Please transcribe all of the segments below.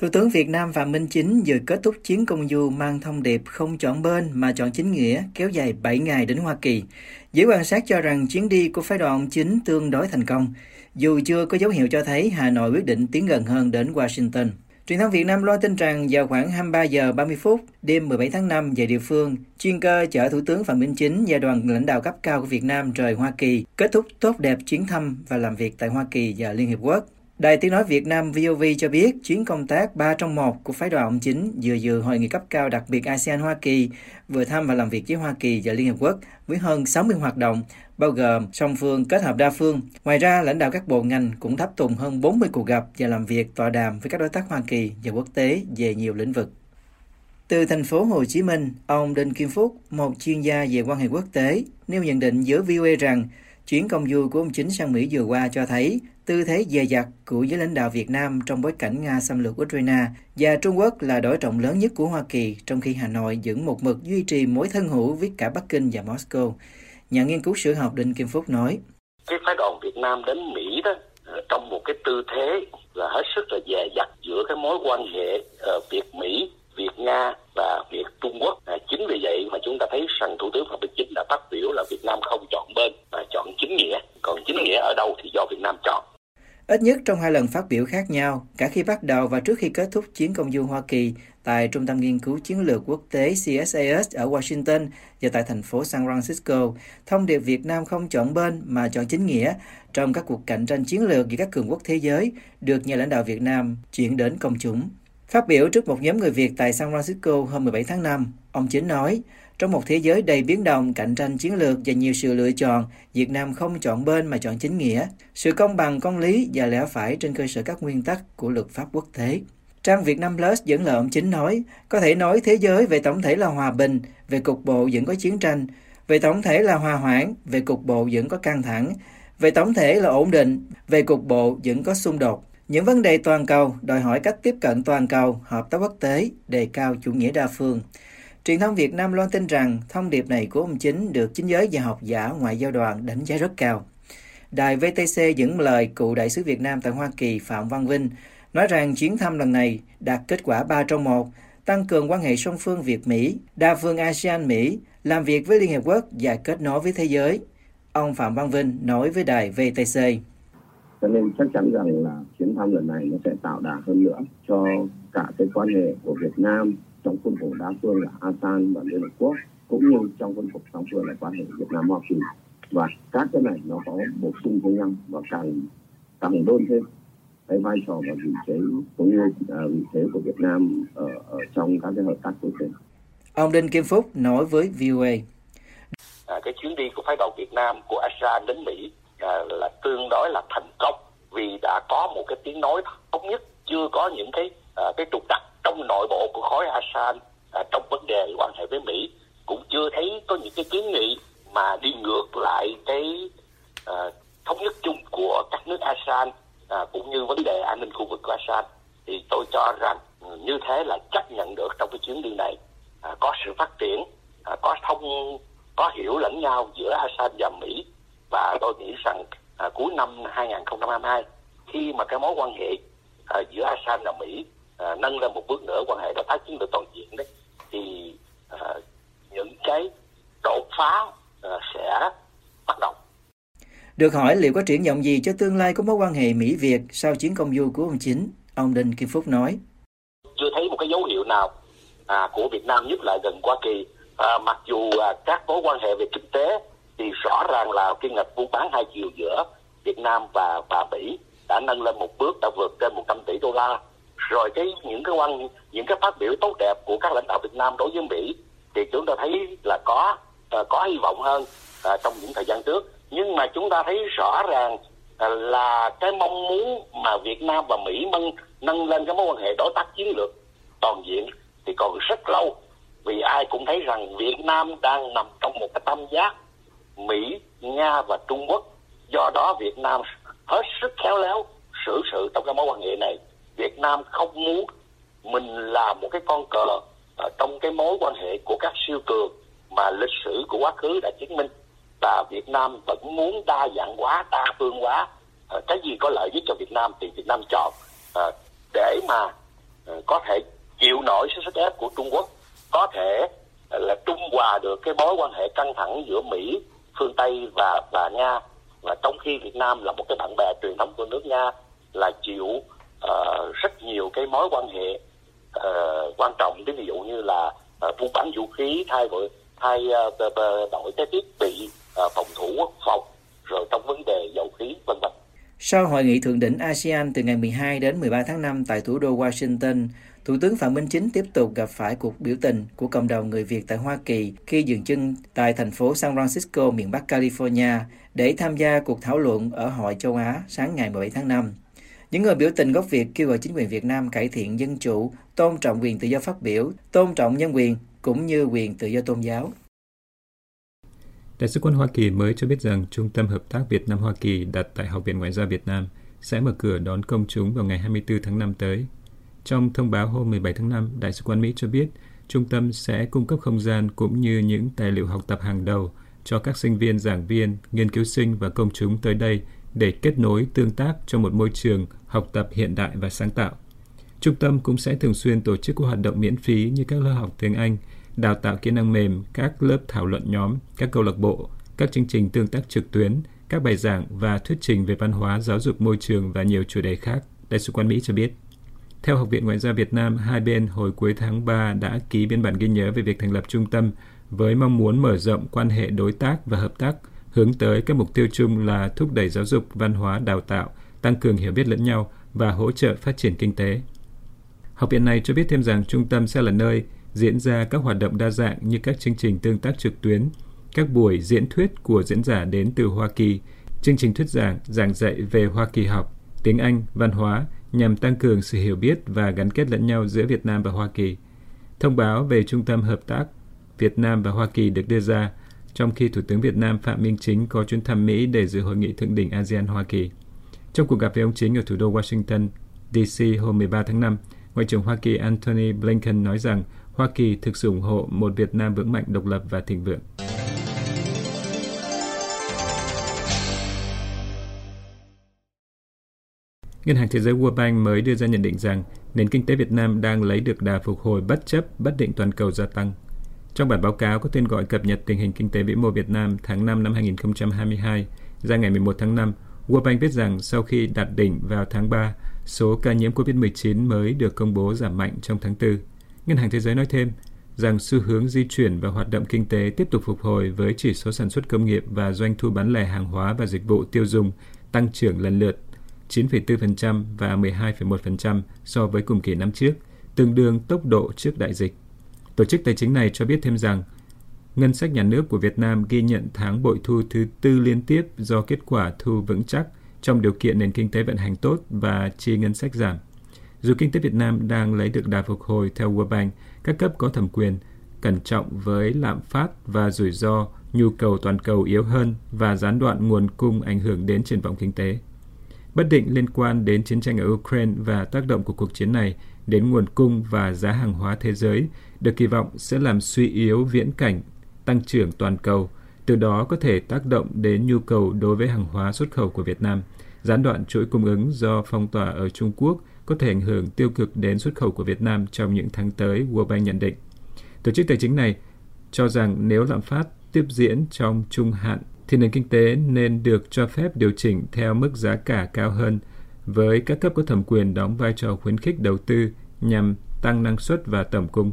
Thủ tướng Việt Nam Phạm Minh Chính vừa kết thúc chuyến công du mang thông điệp không chọn bên mà chọn chính nghĩa kéo dài 7 ngày đến Hoa Kỳ. Giới quan sát cho rằng chuyến đi của phái đoàn chính tương đối thành công, dù chưa có dấu hiệu cho thấy Hà Nội quyết định tiến gần hơn đến Washington. Truyền thông Việt Nam loan tin rằng vào khoảng 23 giờ 30 phút đêm 17 tháng 5 về địa phương, chuyên cơ chở Thủ tướng Phạm Minh Chính và đoàn lãnh đạo cấp cao của Việt Nam rời Hoa Kỳ, kết thúc tốt đẹp chuyến thăm và làm việc tại Hoa Kỳ và Liên Hiệp Quốc. Đài Tiếng Nói Việt Nam VOV cho biết chuyến công tác 3 trong 1 của phái đoàn ông chính vừa dự hội nghị cấp cao đặc biệt ASEAN-Hoa Kỳ, vừa thăm và làm việc với Hoa Kỳ và Liên Hợp Quốc với hơn 60 hoạt động, bao gồm song phương kết hợp đa phương. Ngoài ra, lãnh đạo các bộ ngành cũng tháp tùng hơn 40 cuộc gặp và làm việc tọa đàm với các đối tác Hoa Kỳ và quốc tế về nhiều lĩnh vực. Từ thành phố Hồ Chí Minh, ông Đinh Kim Phúc, một chuyên gia về quan hệ quốc tế, nêu nhận định giữa VOA rằng chuyến công du của ông chính sang Mỹ vừa qua cho thấy tư thế dè dặt của giới lãnh đạo Việt Nam trong bối cảnh Nga xâm lược Ukraine và Trung Quốc là đối trọng lớn nhất của Hoa Kỳ, trong khi Hà Nội vẫn một mực duy trì mối thân hữu với cả Bắc Kinh và Moscow. Nhà nghiên cứu sử học Đinh Kim Phúc nói. Cái phái đoàn Việt Nam đến Mỹ đó trong một cái tư thế là hết sức là dè dặt giữa cái mối quan hệ ờ, Việt Mỹ, Việt Nga và Việt Trung Quốc. À, chính vì vậy mà chúng ta thấy rằng Thủ tướng Phạm Minh Chính đã phát biểu là Việt Nam không chọn bên mà chọn chính nghĩa. Còn chính nghĩa ở đâu thì do Việt Nam chọn. Ít nhất trong hai lần phát biểu khác nhau, cả khi bắt đầu và trước khi kết thúc chuyến công du Hoa Kỳ tại Trung tâm Nghiên cứu Chiến lược Quốc tế CSAS ở Washington và tại thành phố San Francisco, thông điệp Việt Nam không chọn bên mà chọn chính nghĩa trong các cuộc cạnh tranh chiến lược giữa các cường quốc thế giới được nhà lãnh đạo Việt Nam chuyển đến công chúng. Phát biểu trước một nhóm người Việt tại San Francisco hôm 17 tháng 5, ông Chính nói, trong một thế giới đầy biến động, cạnh tranh chiến lược và nhiều sự lựa chọn, Việt Nam không chọn bên mà chọn chính nghĩa, sự công bằng, công lý và lẽ phải trên cơ sở các nguyên tắc của luật pháp quốc tế. Trang Việt Nam Plus dẫn lời ông Chính nói, có thể nói thế giới về tổng thể là hòa bình, về cục bộ vẫn có chiến tranh, về tổng thể là hòa hoãn, về cục bộ vẫn có căng thẳng, về tổng thể là ổn định, về cục bộ vẫn có xung đột. Những vấn đề toàn cầu đòi hỏi cách tiếp cận toàn cầu, hợp tác quốc tế, đề cao chủ nghĩa đa phương. Truyền thông Việt Nam loan tin rằng thông điệp này của ông Chính được chính giới và học giả ngoại giao đoàn đánh giá rất cao. Đài VTC dẫn lời cựu đại sứ Việt Nam tại Hoa Kỳ Phạm Văn Vinh nói rằng chuyến thăm lần này đạt kết quả 3 trong 1, tăng cường quan hệ song phương Việt-Mỹ, đa phương ASEAN-Mỹ, làm việc với Liên Hiệp Quốc và kết nối với thế giới. Ông Phạm Văn Vinh nói với đài VTC. Cho nên chắc chắn rằng là chuyến thăm lần này nó sẽ tạo đà hơn nữa cho cả cái quan hệ của Việt Nam trong khuôn khổ đa phương là ASEAN và Liên Hợp Quốc cũng như trong khuôn khổ song phương là quan hệ Việt Nam Hoa Kỳ và các cái này nó có bổ sung với nhau và càng càng đôn thêm cái vai trò và vị trí cũng như uh, vị thế của Việt Nam ở, ở trong các cái hợp tác quốc tế. Ông Đinh Kim Phúc nói với VOA. À, cái chuyến đi của phái đoàn Việt Nam của ASEAN đến Mỹ à, Ờ, là tương đối là thành công vì đã có một cái tiếng nói thống nhất chưa có những cái à, cái trục trặc trong nội bộ của khối ASEAN à, ờ, trong vấn đề quan hệ với Mỹ. Cũng chưa thấy có những cái kiến nghị mà đi ngược lại cái à, thống nhất chung của các nước ASEAN à, cũng như vấn đề an ninh khu vực của ASEAN thì tôi cho rằng ừ, như thế là chấp nhận được trong cái chuyến đi này. À, có sự phát triển à, có thông có hiểu lẫn nhau giữa ASEAN và Mỹ và tôi nghĩ rằng à, cuối năm 2022 khi mà cái mối quan hệ à, giữa ASEAN và Mỹ à, nâng lên một bước nữa quan hệ đối tác chiến lược toàn diện đấy thì à, những cái đột phá à, sẽ bắt đầu. Được hỏi liệu có triển vọng gì cho tương lai của mối quan hệ Mỹ-Việt sau chuyến công du của ông Chính, ông Đinh Kim Phúc nói. Chưa thấy một cái dấu hiệu nào à, của Việt Nam nhất là gần Hoa Kỳ. À, mặc dù à, các mối quan hệ về kinh tế thì rõ ràng là kim ngạch buôn bán hai chiều giữa Việt Nam và và Mỹ đã nâng lên một bước đã vượt trên 100 tỷ đô la. Rồi cái những cái quan những cái phát biểu tốt đẹp của các lãnh đạo Việt Nam đối với Mỹ thì chúng ta thấy là có uh, có hy vọng hơn uh, trong những thời gian trước. Nhưng mà chúng ta thấy rõ ràng uh, là cái mong muốn mà Việt Nam và Mỹ nâng nâng lên cái mối quan hệ đối tác chiến lược toàn diện thì còn rất lâu. Vì ai cũng thấy rằng Việt Nam đang nằm trong một cái tam giác Mỹ, Nga và Trung Quốc. Do đó Việt Nam hết sức khéo léo xử sự trong cái mối quan hệ này. Việt Nam không muốn mình là một cái con cờ ở trong cái mối quan hệ của các siêu cường mà lịch sử của quá khứ đã chứng minh và Việt Nam vẫn muốn đa dạng hóa, đa phương hóa ờ, cái gì có lợi nhất cho Việt Nam thì Việt Nam chọn. Ờ, để mà ờ, có thể chịu nổi sức ép của Trung Quốc, có thể là trung hòa được cái mối quan hệ căng thẳng giữa Mỹ, phương Tây và và Nga. Và trong khi Việt Nam là một cái bạn bè truyền thống của nước Nga là chịu uh, rất nhiều cái mối quan hệ uh, quan trọng. Ví dụ như là uh, buôn bán vũ khí thay đổi thay uh, đổi cái thiết bị uh, phòng thủ quốc phòng rồi trong vấn đề dầu khí vân vân. Sau hội nghị thượng đỉnh ASEAN từ ngày 12 đến 13 tháng 5 tại thủ đô Washington, Thủ tướng Phạm Minh Chính tiếp tục gặp phải cuộc biểu tình của cộng đồng người Việt tại Hoa Kỳ khi dừng chân tại thành phố San Francisco, miền Bắc California, để tham gia cuộc thảo luận ở Hội châu Á sáng ngày 17 tháng 5. Những người biểu tình gốc Việt kêu gọi chính quyền Việt Nam cải thiện dân chủ, tôn trọng quyền tự do phát biểu, tôn trọng nhân quyền, cũng như quyền tự do tôn giáo. Đại sứ quán Hoa Kỳ mới cho biết rằng Trung tâm Hợp tác Việt Nam-Hoa Kỳ đặt tại Học viện Ngoại giao Việt Nam sẽ mở cửa đón công chúng vào ngày 24 tháng 5 tới. Trong thông báo hôm 17 tháng 5, Đại sứ quán Mỹ cho biết trung tâm sẽ cung cấp không gian cũng như những tài liệu học tập hàng đầu cho các sinh viên, giảng viên, nghiên cứu sinh và công chúng tới đây để kết nối tương tác trong một môi trường học tập hiện đại và sáng tạo. Trung tâm cũng sẽ thường xuyên tổ chức các hoạt động miễn phí như các lớp học tiếng Anh, đào tạo kỹ năng mềm, các lớp thảo luận nhóm, các câu lạc bộ, các chương trình tương tác trực tuyến, các bài giảng và thuyết trình về văn hóa, giáo dục môi trường và nhiều chủ đề khác, Đại sứ quán Mỹ cho biết. Theo Học viện Ngoại giao Việt Nam, hai bên hồi cuối tháng 3 đã ký biên bản ghi nhớ về việc thành lập trung tâm với mong muốn mở rộng quan hệ đối tác và hợp tác hướng tới các mục tiêu chung là thúc đẩy giáo dục, văn hóa, đào tạo, tăng cường hiểu biết lẫn nhau và hỗ trợ phát triển kinh tế. Học viện này cho biết thêm rằng trung tâm sẽ là nơi diễn ra các hoạt động đa dạng như các chương trình tương tác trực tuyến, các buổi diễn thuyết của diễn giả đến từ Hoa Kỳ, chương trình thuyết giảng, giảng dạy về Hoa Kỳ học, tiếng Anh, văn hóa nhằm tăng cường sự hiểu biết và gắn kết lẫn nhau giữa Việt Nam và Hoa Kỳ. Thông báo về Trung tâm Hợp tác Việt Nam và Hoa Kỳ được đưa ra trong khi Thủ tướng Việt Nam Phạm Minh Chính có chuyến thăm Mỹ để dự hội nghị thượng đỉnh ASEAN-Hoa Kỳ. Trong cuộc gặp với ông Chính ở thủ đô Washington, D.C. hôm 13 tháng 5, Ngoại trưởng Hoa Kỳ Antony Blinken nói rằng Hoa Kỳ thực sự ủng hộ một Việt Nam vững mạnh, độc lập và thịnh vượng. Ngân hàng Thế giới World Bank mới đưa ra nhận định rằng nền kinh tế Việt Nam đang lấy được đà phục hồi bất chấp bất định toàn cầu gia tăng. Trong bản báo cáo có tên gọi cập nhật tình hình kinh tế vĩ mô Việt Nam tháng 5 năm 2022 ra ngày 11 tháng 5, World Bank viết rằng sau khi đạt đỉnh vào tháng 3, số ca nhiễm COVID-19 mới được công bố giảm mạnh trong tháng 4. Ngân hàng Thế giới nói thêm rằng xu hướng di chuyển và hoạt động kinh tế tiếp tục phục hồi với chỉ số sản xuất công nghiệp và doanh thu bán lẻ hàng hóa và dịch vụ tiêu dùng tăng trưởng lần lượt 9,4% và 12,1% so với cùng kỳ năm trước, tương đương tốc độ trước đại dịch. Tổ chức tài chính này cho biết thêm rằng, ngân sách nhà nước của Việt Nam ghi nhận tháng bội thu thứ tư liên tiếp do kết quả thu vững chắc trong điều kiện nền kinh tế vận hành tốt và chi ngân sách giảm. Dù kinh tế Việt Nam đang lấy được đà phục hồi theo World Bank, các cấp có thẩm quyền cẩn trọng với lạm phát và rủi ro, nhu cầu toàn cầu yếu hơn và gián đoạn nguồn cung ảnh hưởng đến triển vọng kinh tế. Bất định liên quan đến chiến tranh ở Ukraine và tác động của cuộc chiến này đến nguồn cung và giá hàng hóa thế giới được kỳ vọng sẽ làm suy yếu viễn cảnh tăng trưởng toàn cầu, từ đó có thể tác động đến nhu cầu đối với hàng hóa xuất khẩu của Việt Nam. Gián đoạn chuỗi cung ứng do phong tỏa ở Trung Quốc có thể ảnh hưởng tiêu cực đến xuất khẩu của Việt Nam trong những tháng tới, World Bank nhận định. Tổ chức tài chính này cho rằng nếu lạm phát tiếp diễn trong trung hạn thì nền kinh tế nên được cho phép điều chỉnh theo mức giá cả cao hơn với các cấp có thẩm quyền đóng vai trò khuyến khích đầu tư nhằm tăng năng suất và tổng cung.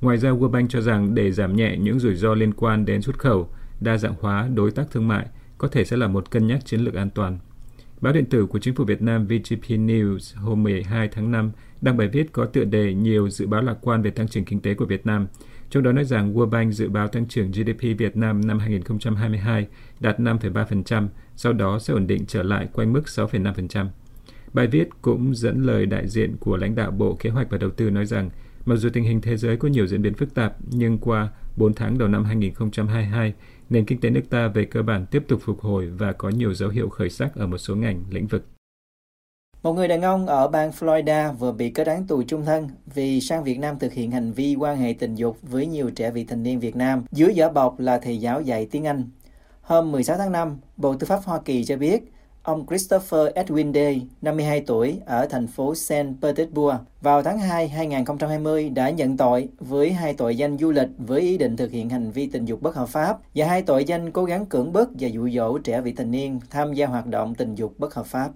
Ngoài ra, World Bank cho rằng để giảm nhẹ những rủi ro liên quan đến xuất khẩu, đa dạng hóa đối tác thương mại có thể sẽ là một cân nhắc chiến lược an toàn. Báo điện tử của chính phủ Việt Nam VGP News hôm 12 tháng 5 đăng bài viết có tựa đề nhiều dự báo lạc quan về tăng trưởng kinh tế của Việt Nam – trong đó nói rằng World Bank dự báo tăng trưởng GDP Việt Nam năm 2022 đạt 5,3%, sau đó sẽ ổn định trở lại quanh mức 6,5%. Bài viết cũng dẫn lời đại diện của lãnh đạo Bộ Kế hoạch và Đầu tư nói rằng, mặc dù tình hình thế giới có nhiều diễn biến phức tạp, nhưng qua 4 tháng đầu năm 2022, nền kinh tế nước ta về cơ bản tiếp tục phục hồi và có nhiều dấu hiệu khởi sắc ở một số ngành, lĩnh vực. Một người đàn ông ở bang Florida vừa bị kết án tù trung thân vì sang Việt Nam thực hiện hành vi quan hệ tình dục với nhiều trẻ vị thành niên Việt Nam dưới vỏ bọc là thầy giáo dạy tiếng Anh. Hôm 16 tháng 5, Bộ Tư pháp Hoa Kỳ cho biết ông Christopher Edwin Day, 52 tuổi, ở thành phố St. Petersburg, vào tháng 2 2020 đã nhận tội với hai tội danh du lịch với ý định thực hiện hành vi tình dục bất hợp pháp và hai tội danh cố gắng cưỡng bức và dụ dỗ trẻ vị thành niên tham gia hoạt động tình dục bất hợp pháp.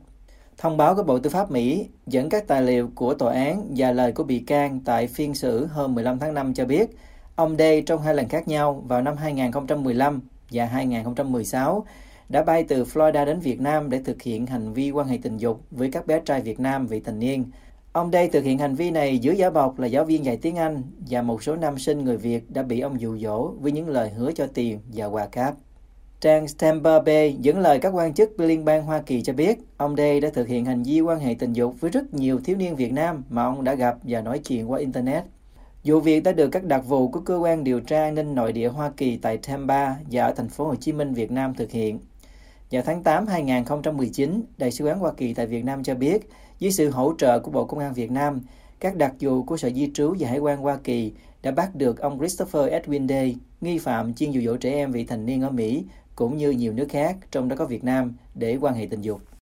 Thông báo của Bộ Tư pháp Mỹ dẫn các tài liệu của tòa án và lời của bị can tại phiên xử hôm 15 tháng 5 cho biết, ông Day trong hai lần khác nhau vào năm 2015 và 2016 đã bay từ Florida đến Việt Nam để thực hiện hành vi quan hệ tình dục với các bé trai Việt Nam vị thành niên. Ông Day thực hiện hành vi này dưới giả bọc là giáo viên dạy tiếng Anh và một số nam sinh người Việt đã bị ông dụ dỗ với những lời hứa cho tiền và quà cáp. Trang Tampa Bay dẫn lời các quan chức liên bang Hoa Kỳ cho biết, ông Day đã thực hiện hành vi quan hệ tình dục với rất nhiều thiếu niên Việt Nam mà ông đã gặp và nói chuyện qua Internet. Vụ việc đã được các đặc vụ của cơ quan điều tra an ninh nội địa Hoa Kỳ tại Tampa và ở thành phố Hồ Chí Minh, Việt Nam thực hiện. Vào tháng 8 2019, Đại sứ quán Hoa Kỳ tại Việt Nam cho biết, dưới sự hỗ trợ của Bộ Công an Việt Nam, các đặc vụ của Sở Di trú và Hải quan Hoa Kỳ đã bắt được ông Christopher Edwin Day, nghi phạm chuyên dụ dỗ trẻ em vị thành niên ở Mỹ, cũng như nhiều nước khác, trong đó có Việt Nam, để quan hệ tình dục.